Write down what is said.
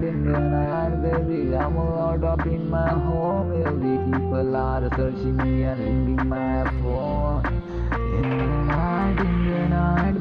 hiding in I hide baby. I'm locked up in my home. All the people are searching me and leaving my.